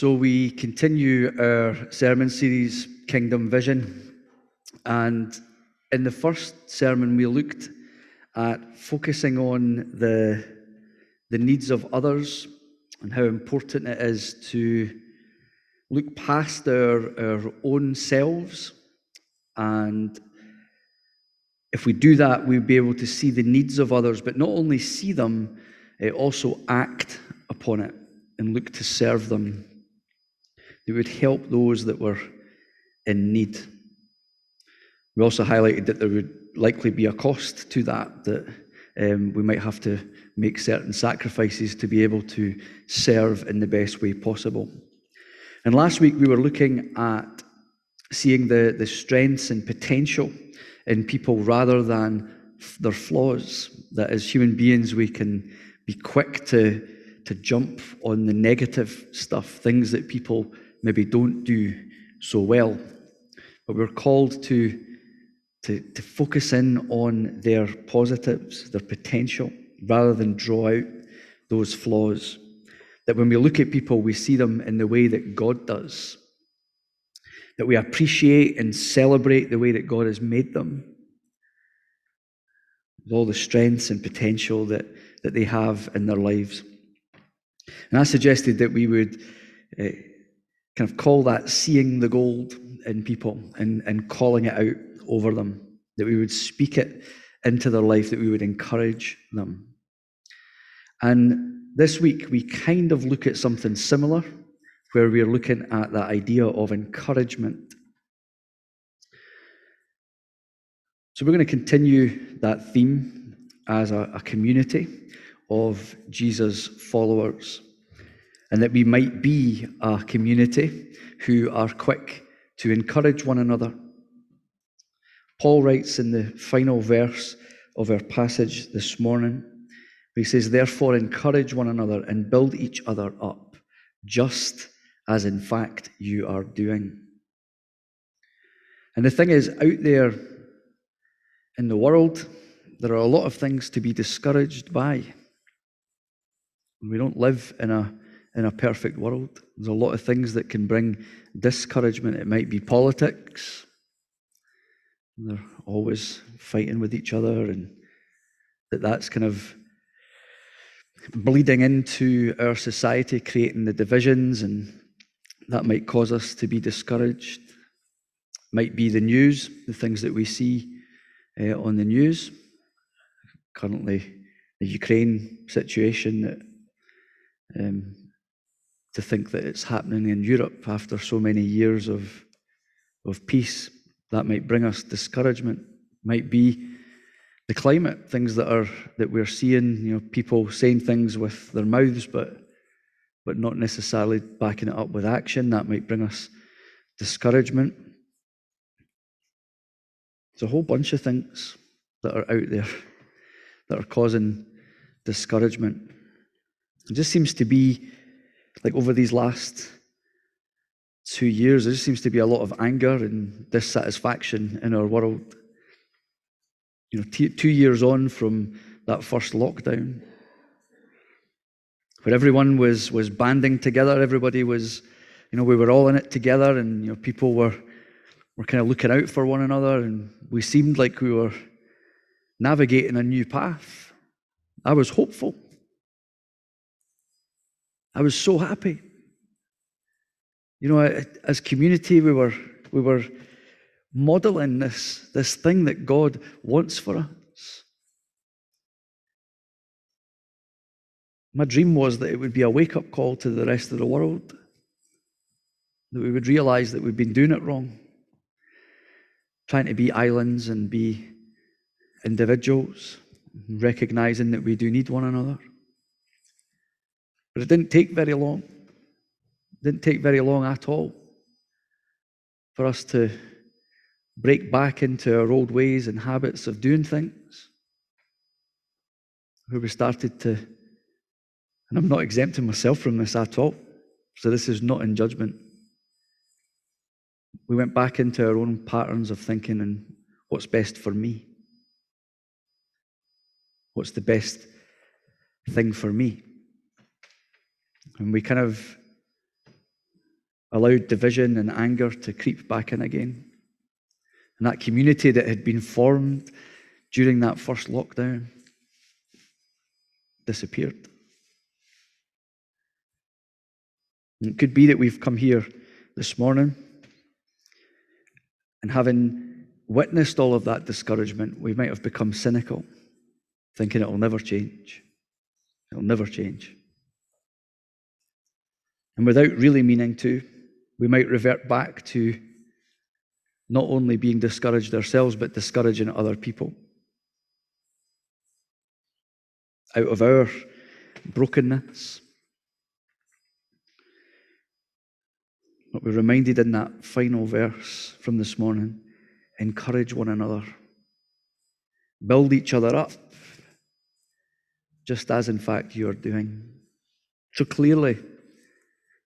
So, we continue our sermon series, Kingdom Vision. And in the first sermon, we looked at focusing on the, the needs of others and how important it is to look past our, our own selves. And if we do that, we'll be able to see the needs of others, but not only see them, also act upon it and look to serve them. They would help those that were in need. We also highlighted that there would likely be a cost to that, that um, we might have to make certain sacrifices to be able to serve in the best way possible. And last week we were looking at seeing the, the strengths and potential in people rather than their flaws. That as human beings we can be quick to, to jump on the negative stuff, things that people maybe don't do so well. But we're called to to, to focus in on their positives, their potential, rather than draw out those flaws. That when we look at people, we see them in the way that God does. That we appreciate and celebrate the way that God has made them. With all the strengths and potential that, that they have in their lives. And I suggested that we would uh, kind of call that seeing the gold in people and, and calling it out over them, that we would speak it into their life, that we would encourage them. And this week, we kind of look at something similar, where we're looking at that idea of encouragement. So, we're going to continue that theme as a, a community of Jesus' followers, and that we might be a community who are quick to encourage one another Paul writes in the final verse of our passage this morning, he says, Therefore, encourage one another and build each other up, just as in fact you are doing. And the thing is, out there in the world, there are a lot of things to be discouraged by. We don't live in a, in a perfect world. There's a lot of things that can bring discouragement. It might be politics, they're always fighting with each other, and that that's kind of bleeding into our society, creating the divisions, and that might cause us to be discouraged. Might be the news, the things that we see uh, on the news. Currently, the Ukraine situation, that, um, to think that it's happening in Europe after so many years of, of peace that might bring us discouragement, might be the climate, things that are that we're seeing, you know, people saying things with their mouths but but not necessarily backing it up with action. That might bring us discouragement. There's a whole bunch of things that are out there that are causing discouragement. It just seems to be like over these last two years, there seems to be a lot of anger and dissatisfaction in our world. You know, t- two years on from that first lockdown, where everyone was was banding together, everybody was, you know, we were all in it together, and you know, people were were kind of looking out for one another, and we seemed like we were navigating a new path. I was hopeful. I was so happy. You know, as community, we were, we were modeling this, this thing that God wants for us. My dream was that it would be a wake up call to the rest of the world, that we would realize that we've been doing it wrong, trying to be islands and be individuals, recognizing that we do need one another. But it didn't take very long. It didn't take very long at all for us to break back into our old ways and habits of doing things. Where we started to, and I'm not exempting myself from this at all, so this is not in judgment. We went back into our own patterns of thinking and what's best for me. What's the best thing for me? And we kind of allowed division and anger to creep back in again. And that community that had been formed during that first lockdown disappeared. And it could be that we've come here this morning and having witnessed all of that discouragement, we might have become cynical, thinking it will never change. It'll never change. And without really meaning to, we might revert back to not only being discouraged ourselves, but discouraging other people. Out of our brokenness. But we're reminded in that final verse from this morning encourage one another, build each other up, just as in fact you are doing. So clearly,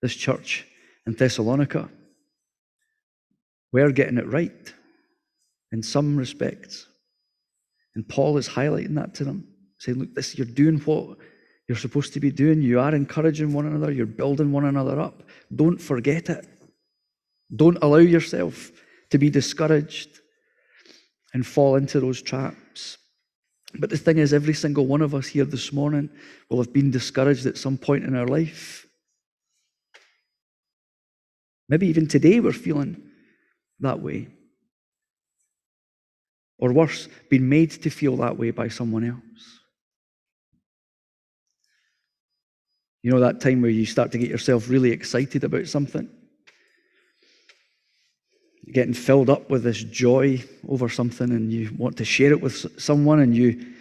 this church in Thessalonica, we're getting it right in some respects. And Paul is highlighting that to them, saying, Look, this you're doing what you're supposed to be doing. You are encouraging one another, you're building one another up. Don't forget it. Don't allow yourself to be discouraged and fall into those traps. But the thing is, every single one of us here this morning will have been discouraged at some point in our life. Maybe even today we're feeling that way. Or worse, being made to feel that way by someone else. You know that time where you start to get yourself really excited about something? Getting filled up with this joy over something and you want to share it with someone and you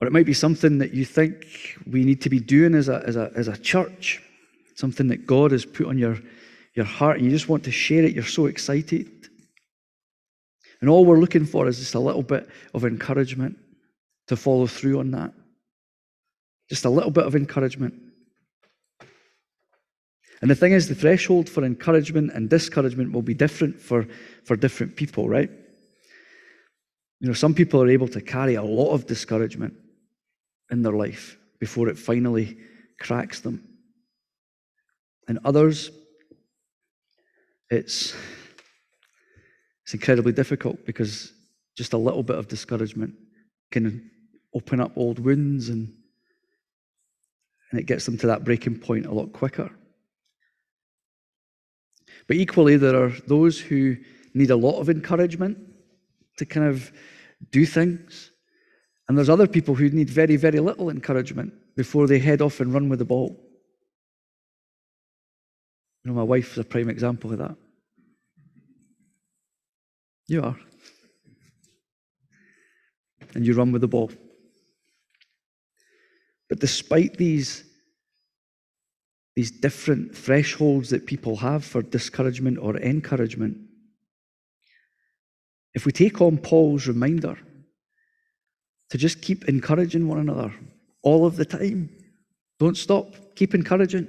or it might be something that you think we need to be doing as a, as a, as a church, something that God has put on your, your heart, and you just want to share it. You're so excited. And all we're looking for is just a little bit of encouragement to follow through on that. Just a little bit of encouragement. And the thing is, the threshold for encouragement and discouragement will be different for, for different people, right? You know, some people are able to carry a lot of discouragement in their life before it finally cracks them. And others, it's, it's incredibly difficult because just a little bit of discouragement can open up old wounds and, and it gets them to that breaking point a lot quicker. But equally, there are those who need a lot of encouragement to kind of do things. And there's other people who need very, very little encouragement before they head off and run with the ball. You know, my wife's a prime example of that. You are. And you run with the ball. But despite these, these different thresholds that people have for discouragement or encouragement, if we take on Paul's reminder to just keep encouraging one another all of the time, don't stop, keep encouraging.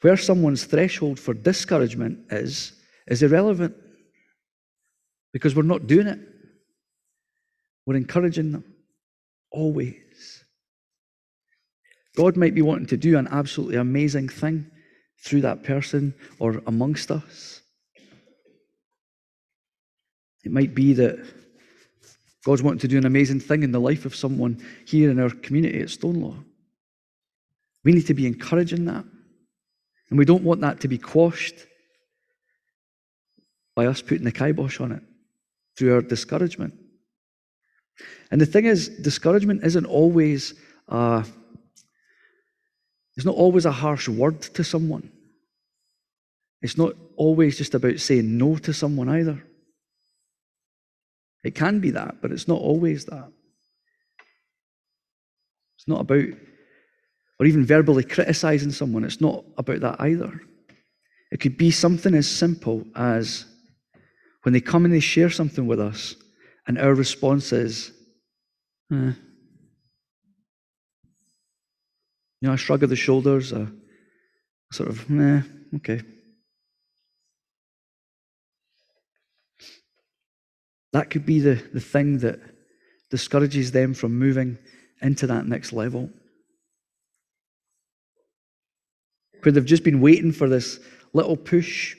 Where someone's threshold for discouragement is, is irrelevant because we're not doing it. We're encouraging them always. God might be wanting to do an absolutely amazing thing through that person or amongst us. It might be that God's wanting to do an amazing thing in the life of someone here in our community at Stonelaw. We need to be encouraging that. And we don't want that to be quashed by us putting the kibosh on it through our discouragement. And the thing is, discouragement isn't always a, it's not always a harsh word to someone. It's not always just about saying no to someone either. It can be that, but it's not always that. It's not about or even verbally criticizing someone. It's not about that either. It could be something as simple as when they come and they share something with us, and our response is, eh. You know, I shrug of the shoulders, a sort of, eh, okay. That could be the, the thing that discourages them from moving into that next level. Where they've just been waiting for this little push,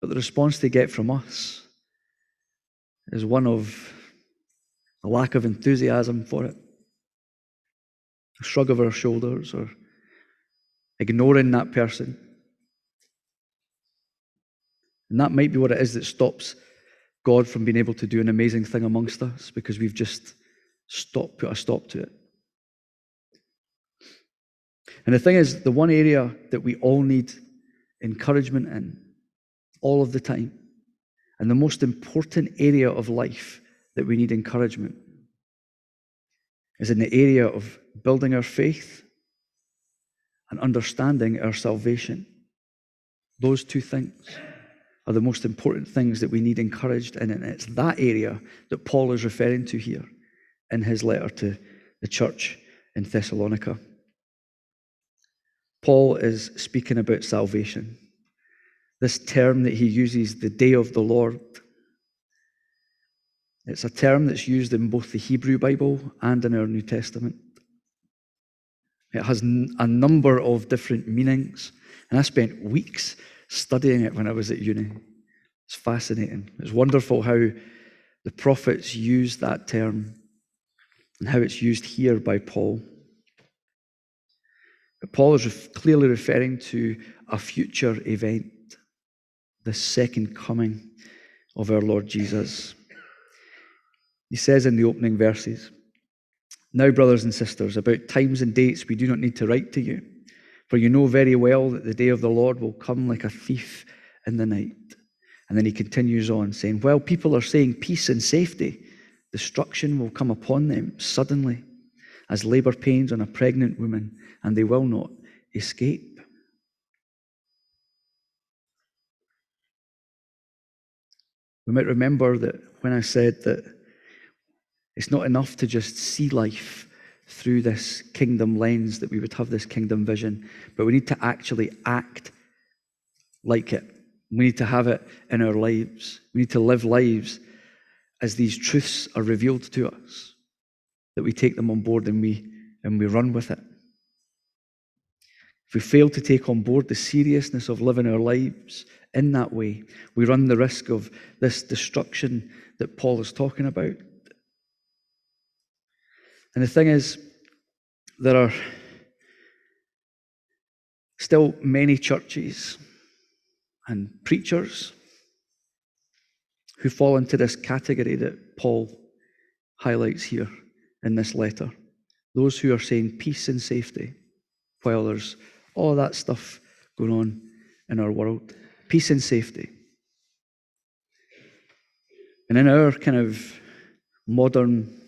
but the response they get from us is one of a lack of enthusiasm for it, a shrug of our shoulders, or ignoring that person. And that might be what it is that stops God from being able to do an amazing thing amongst us because we've just stopped, put a stop to it. And the thing is, the one area that we all need encouragement in all of the time, and the most important area of life that we need encouragement is in the area of building our faith and understanding our salvation. Those two things are the most important things that we need encouraged in. And it's that area that Paul is referring to here in his letter to the church in Thessalonica. Paul is speaking about salvation. This term that he uses, the day of the Lord, it's a term that's used in both the Hebrew Bible and in our New Testament. It has a number of different meanings, and I spent weeks studying it when I was at uni. It's fascinating. It's wonderful how the prophets use that term and how it's used here by Paul. But Paul is ref- clearly referring to a future event, the second coming of our Lord Jesus. He says in the opening verses, Now, brothers and sisters, about times and dates we do not need to write to you, for you know very well that the day of the Lord will come like a thief in the night. And then he continues on, saying, While people are saying peace and safety, destruction will come upon them suddenly, as labor pains on a pregnant woman, and they will not escape. We might remember that when I said that it's not enough to just see life through this kingdom lens, that we would have this kingdom vision, but we need to actually act like it. We need to have it in our lives. We need to live lives as these truths are revealed to us, that we take them on board and we, and we run with it. If we fail to take on board the seriousness of living our lives in that way, we run the risk of this destruction that Paul is talking about. And the thing is, there are still many churches and preachers who fall into this category that Paul highlights here in this letter. Those who are saying peace and safety while there's all that stuff going on in our world. Peace and safety. And in our kind of modern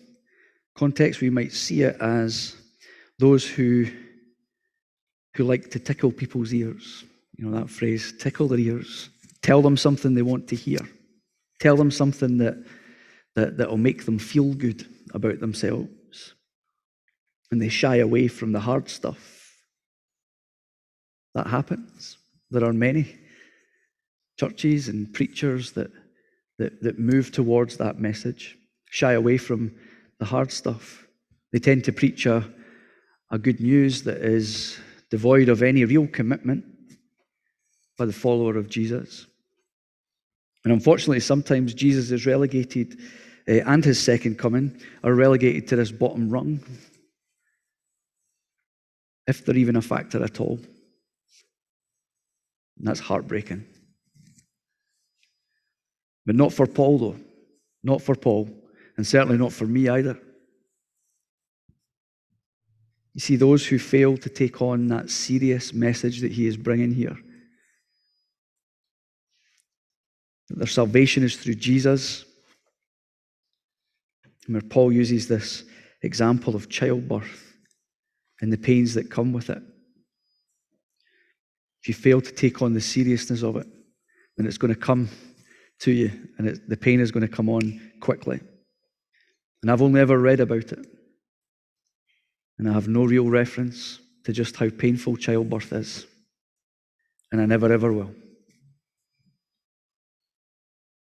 context, we might see it as those who, who like to tickle people's ears. You know that phrase, tickle their ears. Tell them something they want to hear. Tell them something that, that, that will make them feel good about themselves. And they shy away from the hard stuff. That happens. There are many churches and preachers that, that, that move towards that message, shy away from the hard stuff. They tend to preach a, a good news that is devoid of any real commitment by the follower of Jesus. And unfortunately, sometimes Jesus is relegated, uh, and his second coming are relegated to this bottom rung, if they're even a factor at all. And that's heartbreaking. But not for Paul, though. Not for Paul and certainly not for me either. You see, those who fail to take on that serious message that he is bringing here that their salvation is through Jesus, and where Paul uses this example of childbirth and the pains that come with it. If you fail to take on the seriousness of it, then it's going to come to you, and it, the pain is going to come on quickly. And I've only ever read about it. And I have no real reference to just how painful childbirth is. And I never ever will.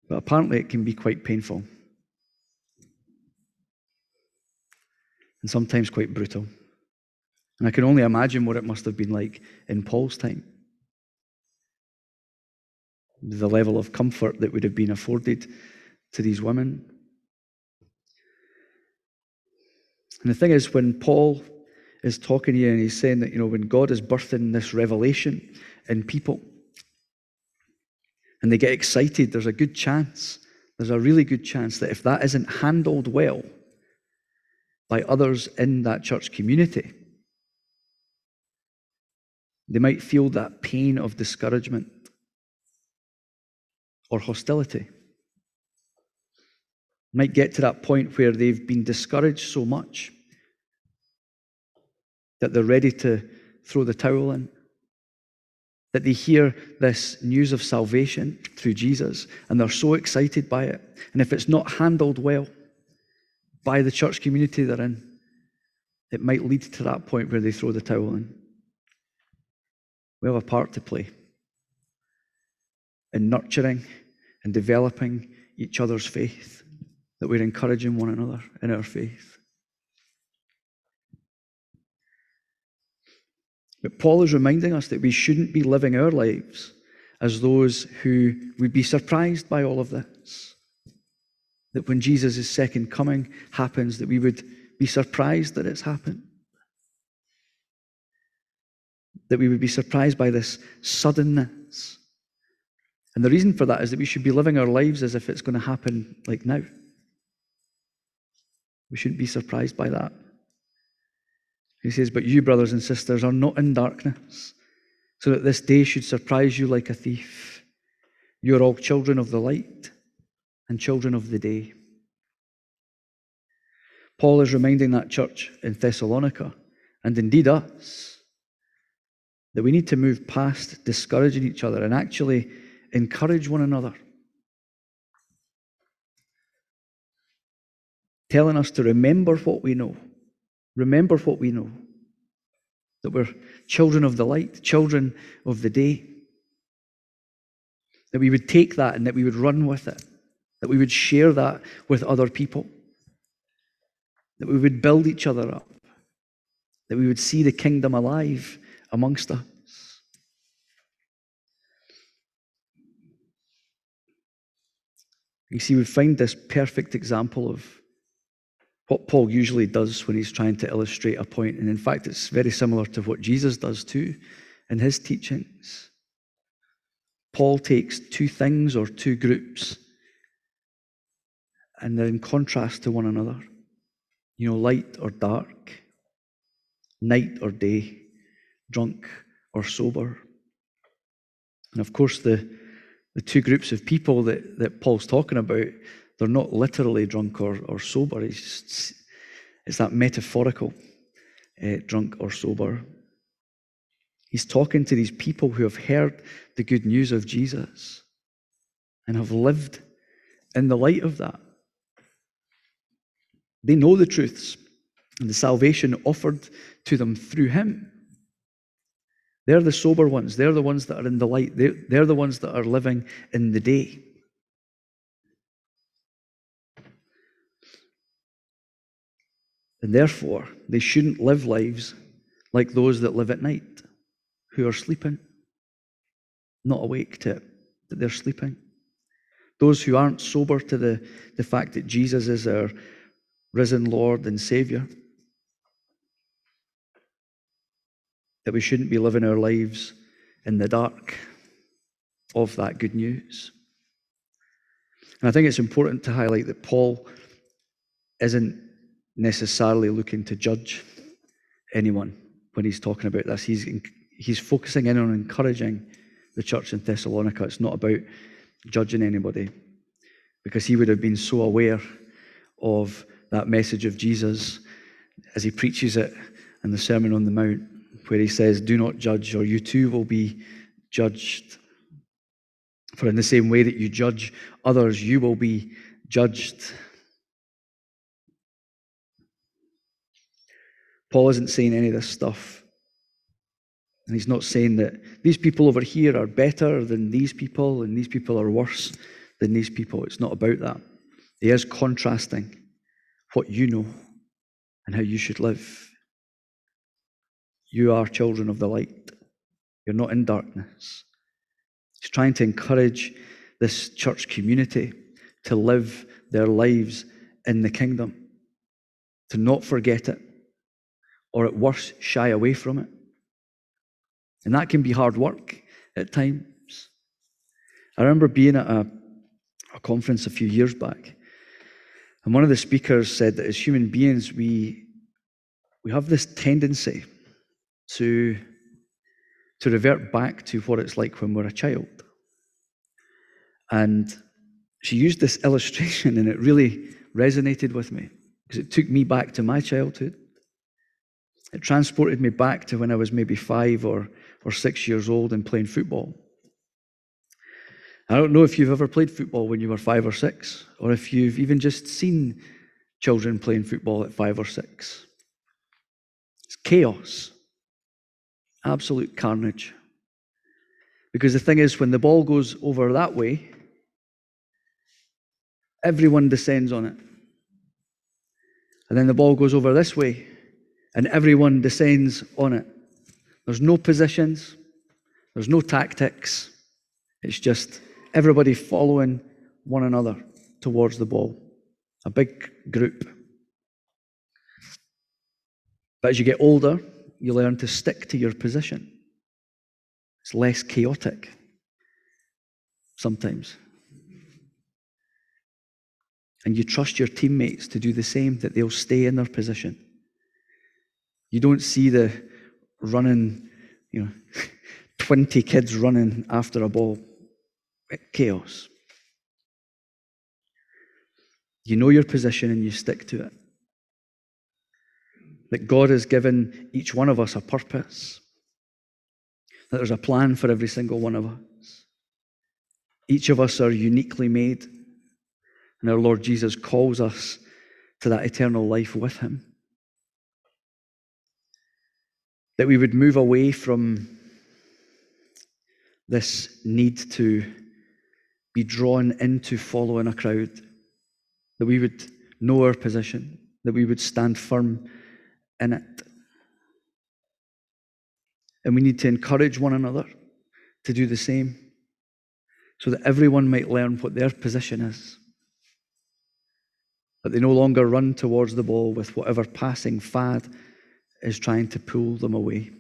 But apparently, it can be quite painful. And sometimes quite brutal. And I can only imagine what it must have been like in Paul's time. The level of comfort that would have been afforded to these women. And the thing is, when Paul is talking here and he's saying that, you know, when God is birthing this revelation in people and they get excited, there's a good chance, there's a really good chance that if that isn't handled well by others in that church community, they might feel that pain of discouragement or hostility. Might get to that point where they've been discouraged so much that they're ready to throw the towel in. That they hear this news of salvation through Jesus and they're so excited by it. And if it's not handled well by the church community they're in, it might lead to that point where they throw the towel in. We have a part to play in nurturing and developing each other's faith, that we're encouraging one another in our faith. But Paul is reminding us that we shouldn't be living our lives as those who would be surprised by all of this. That when Jesus' second coming happens, that we would be surprised that it's happened. That we would be surprised by this suddenness. And the reason for that is that we should be living our lives as if it's going to happen like now. We shouldn't be surprised by that. He says, But you, brothers and sisters, are not in darkness, so that this day should surprise you like a thief. You are all children of the light and children of the day. Paul is reminding that church in Thessalonica, and indeed us, that we need to move past discouraging each other and actually encourage one another. Telling us to remember what we know Remember what we know that we're children of the light, children of the day. That we would take that and that we would run with it, that we would share that with other people, that we would build each other up, that we would see the kingdom alive amongst us. You see, we find this perfect example of what Paul usually does when he's trying to illustrate a point. And in fact, it's very similar to what Jesus does too in his teachings. Paul takes two things or two groups and they're in contrast to one another. You know, light or dark, night or day, drunk or sober. And of course, the, the two groups of people that, that Paul's talking about they're not literally drunk or, or sober. It's, it's that metaphorical uh, drunk or sober. He's talking to these people who have heard the good news of Jesus and have lived in the light of that. They know the truths and the salvation offered to them through Him. They're the sober ones. They're the ones that are in the light. They're, the ones that are living in the day. And therefore, they shouldn't live lives like those that live at night, who are sleeping, not awake to it, but they're sleeping. Those who aren't sober to the, the fact that Jesus is our risen Lord and Savior. That we shouldn't be living our lives in the dark of that good news. And I think it's important to highlight that Paul isn't necessarily looking to judge anyone when he's talking about this. He's, he's focusing in on encouraging the church in Thessalonica. It's not about judging anybody because he would have been so aware of that message of Jesus as he preaches it in the Sermon on the Mount, where he says, Do not judge, or you too will be judged. For in the same way that you judge others, you will be judged. Paul isn't saying any of this stuff. And he's not saying that these people over here are better than these people and these people are worse than these people. It's not about that. He is contrasting what you know and how you should live. You are children of the light. You're not in darkness. He's trying to encourage this church community to live their lives in the kingdom, to not forget it, or at worst, shy away from it. And that can be hard work at times. I remember being at a, a conference a few years back, and one of the speakers said that as human beings, we, we have this tendency to, to revert back to what it's like when we're a child. And she used this illustration, and it really resonated with me because it took me back to my childhood. It transported me back to when I was maybe five or, or six years old and playing football. I don't know if you've ever played football when you were five or six, or if you've even just seen children playing football at five or six. It's chaos, absolute carnage. Because the thing is, when the ball goes over that way, everyone descends on it. And then the ball goes over this way, and everyone descends on it. There's no positions, there's no tactics. It's just everybody following one another towards the ball. A big group. But as you get older, you learn to stick to your position. It's less chaotic sometimes. And you trust your teammates to do the same, that they'll stay in their position. You don't see the running, you know, 20 kids running after a ball. Chaos. You know your position and you stick to it. That God has given each one of us a purpose. That there's a plan for every single one of us. Each of us are uniquely made. And our Lord Jesus calls us to that eternal life with Him. That we would move away from this need to be drawn into following a crowd, that we would know our position, that we would stand firm in it. And we need to encourage one another to do the same so that everyone might learn what their position is. That they no longer run towards the ball with whatever passing fad is trying to pull them away.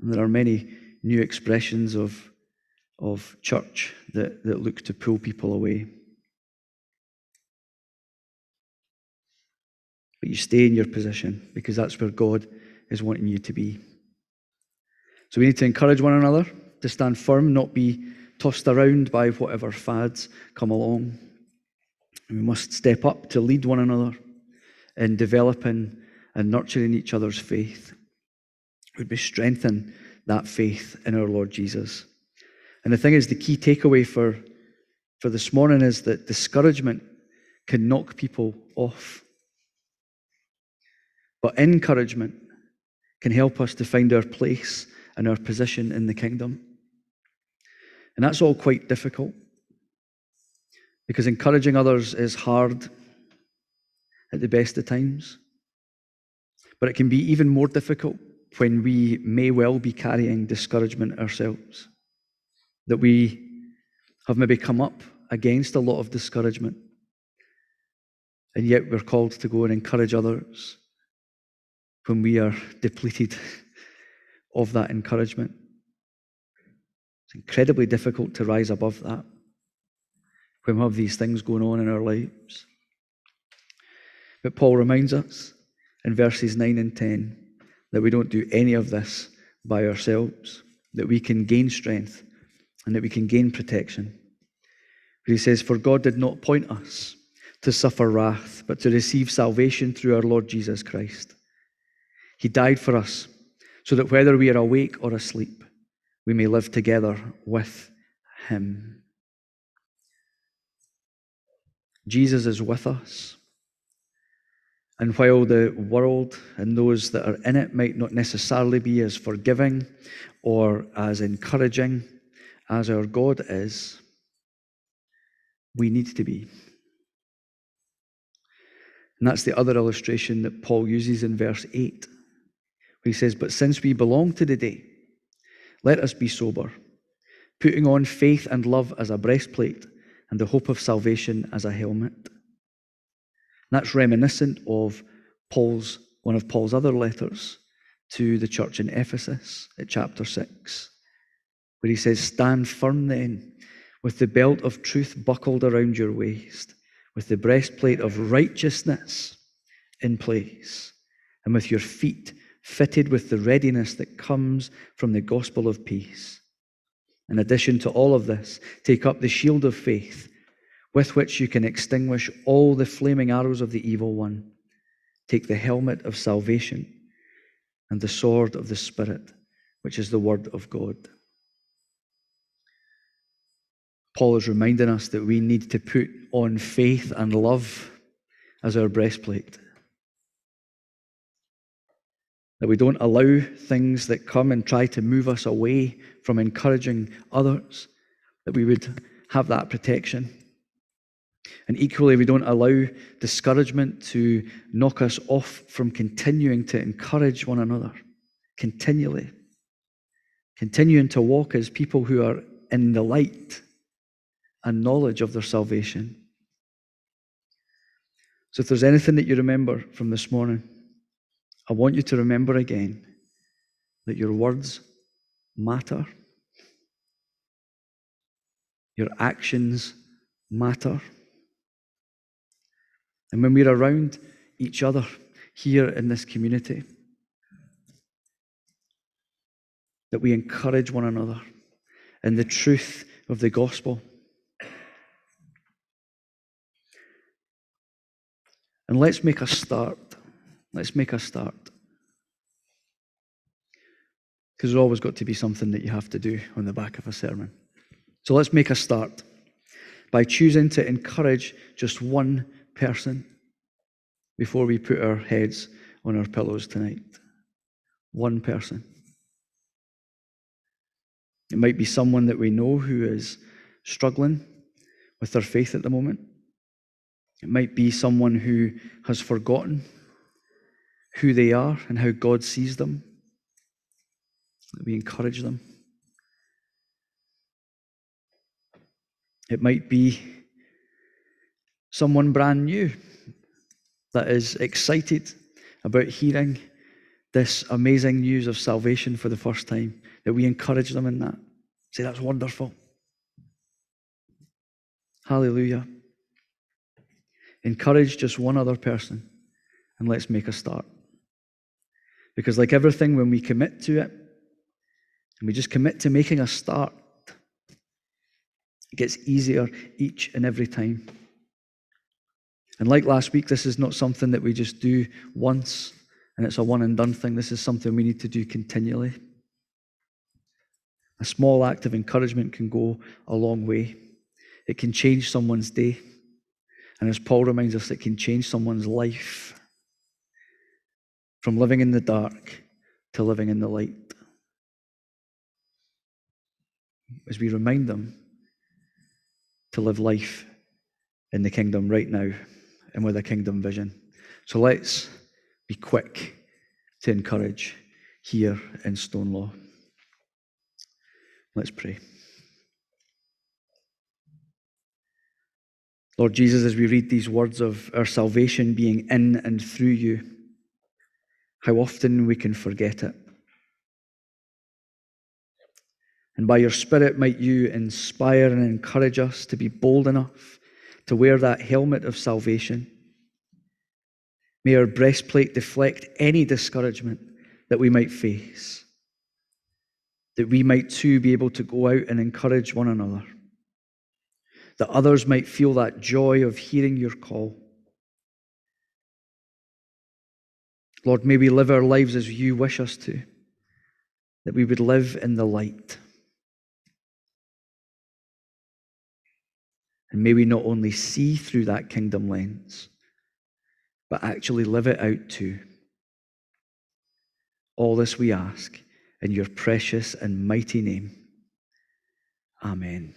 And there are many new expressions of, of church that, that look to pull people away. But you stay in your position because that's where God is wanting you to be. So we need to encourage one another to stand firm, not be tossed around by whatever fads come along. We must step up to lead one another in developing and nurturing each other's faith. Would be strengthen that faith in our Lord Jesus. And the thing is, the key takeaway for, for this morning is that discouragement can knock people off. But encouragement can help us to find our place and our position in the kingdom. And that's all quite difficult because encouraging others is hard at the best of times. But it can be even more difficult when we may well be carrying discouragement ourselves. That we have maybe come up against a lot of discouragement, and yet we're called to go and encourage others when we are depleted of that encouragement. It's incredibly difficult to rise above that when we have these things going on in our lives. But Paul reminds us in verses 9 and 10 that we don't do any of this by ourselves, that we can gain strength and that we can gain protection. But he says, For God did not point us to suffer wrath, but to receive salvation through our Lord Jesus Christ. He died for us so that whether we are awake or asleep, we may live together with Him. Jesus is with us. And while the world and those that are in it might not necessarily be as forgiving or as encouraging as our God is, we need to be. And that's the other illustration that Paul uses in verse 8, where he says, But since we belong to the day, let us be sober, putting on faith and love as a breastplate and the hope of salvation as a helmet. That's reminiscent of Paul's one of Paul's other letters to the church in Ephesus at chapter 6, where he says, Stand firm then, with the belt of truth buckled around your waist, with the breastplate of righteousness in place, and with your feet fitted with the readiness that comes from the gospel of peace. In addition to all of this, take up the shield of faith with which you can extinguish all the flaming arrows of the evil one. Take the helmet of salvation and the sword of the Spirit, which is the word of God. Paul is reminding us that we need to put on faith and love as our breastplate. That we don't allow things that come and try to move us away from encouraging others, that we would have that protection. And equally, we don't allow discouragement to knock us off from continuing to encourage one another continually, continuing to walk as people who are in the light and knowledge of their salvation. So, if there's anything that you remember from this morning, I want you to remember again that your words matter, your actions matter. And when we're around each other here in this community, that we encourage one another in the truth of the gospel. And let's make a start. Let's make a start. Because there's always got to be something that you have to do on the back of a sermon. So let's make a start by choosing to encourage just one person before we put our heads on our pillows tonight. One person. It might be someone that we know who is struggling with their faith at the moment. It might be someone who has forgotten who they are and how God sees them. That we encourage them. It might be someone brand new that is excited about hearing this amazing news of salvation for the first time, that we encourage them in that. Say, that's wonderful. Hallelujah. Encourage just one other person and let's make a start. Because, like everything, when we commit to it and we just commit to making a start, it gets easier each and every time. And like last week, this is not something that we just do once and it's a one and done thing. This is something we need to do continually. A small act of encouragement can go a long way. It can change someone's day. And as Paul reminds us, it can change someone's life from living in the dark to living in the light. As we remind them to live life in the kingdom right now and with a kingdom vision. So let's be quick to encourage here in Stonelaw. Let's pray. Lord Jesus, as we read these words of our salvation being in and through you, how often we can forget it. And by your Spirit, might you inspire and encourage us to be bold enough to wear that helmet of salvation. May our breastplate deflect any discouragement that we might face, that we might too be able to go out and encourage one another, that others might feel that joy of hearing your call. Lord, may we live our lives as you wish us to, that we would live in the light. And may we not only see through that kingdom lens, but actually live it out too. All this we ask in your precious and mighty name. Amen.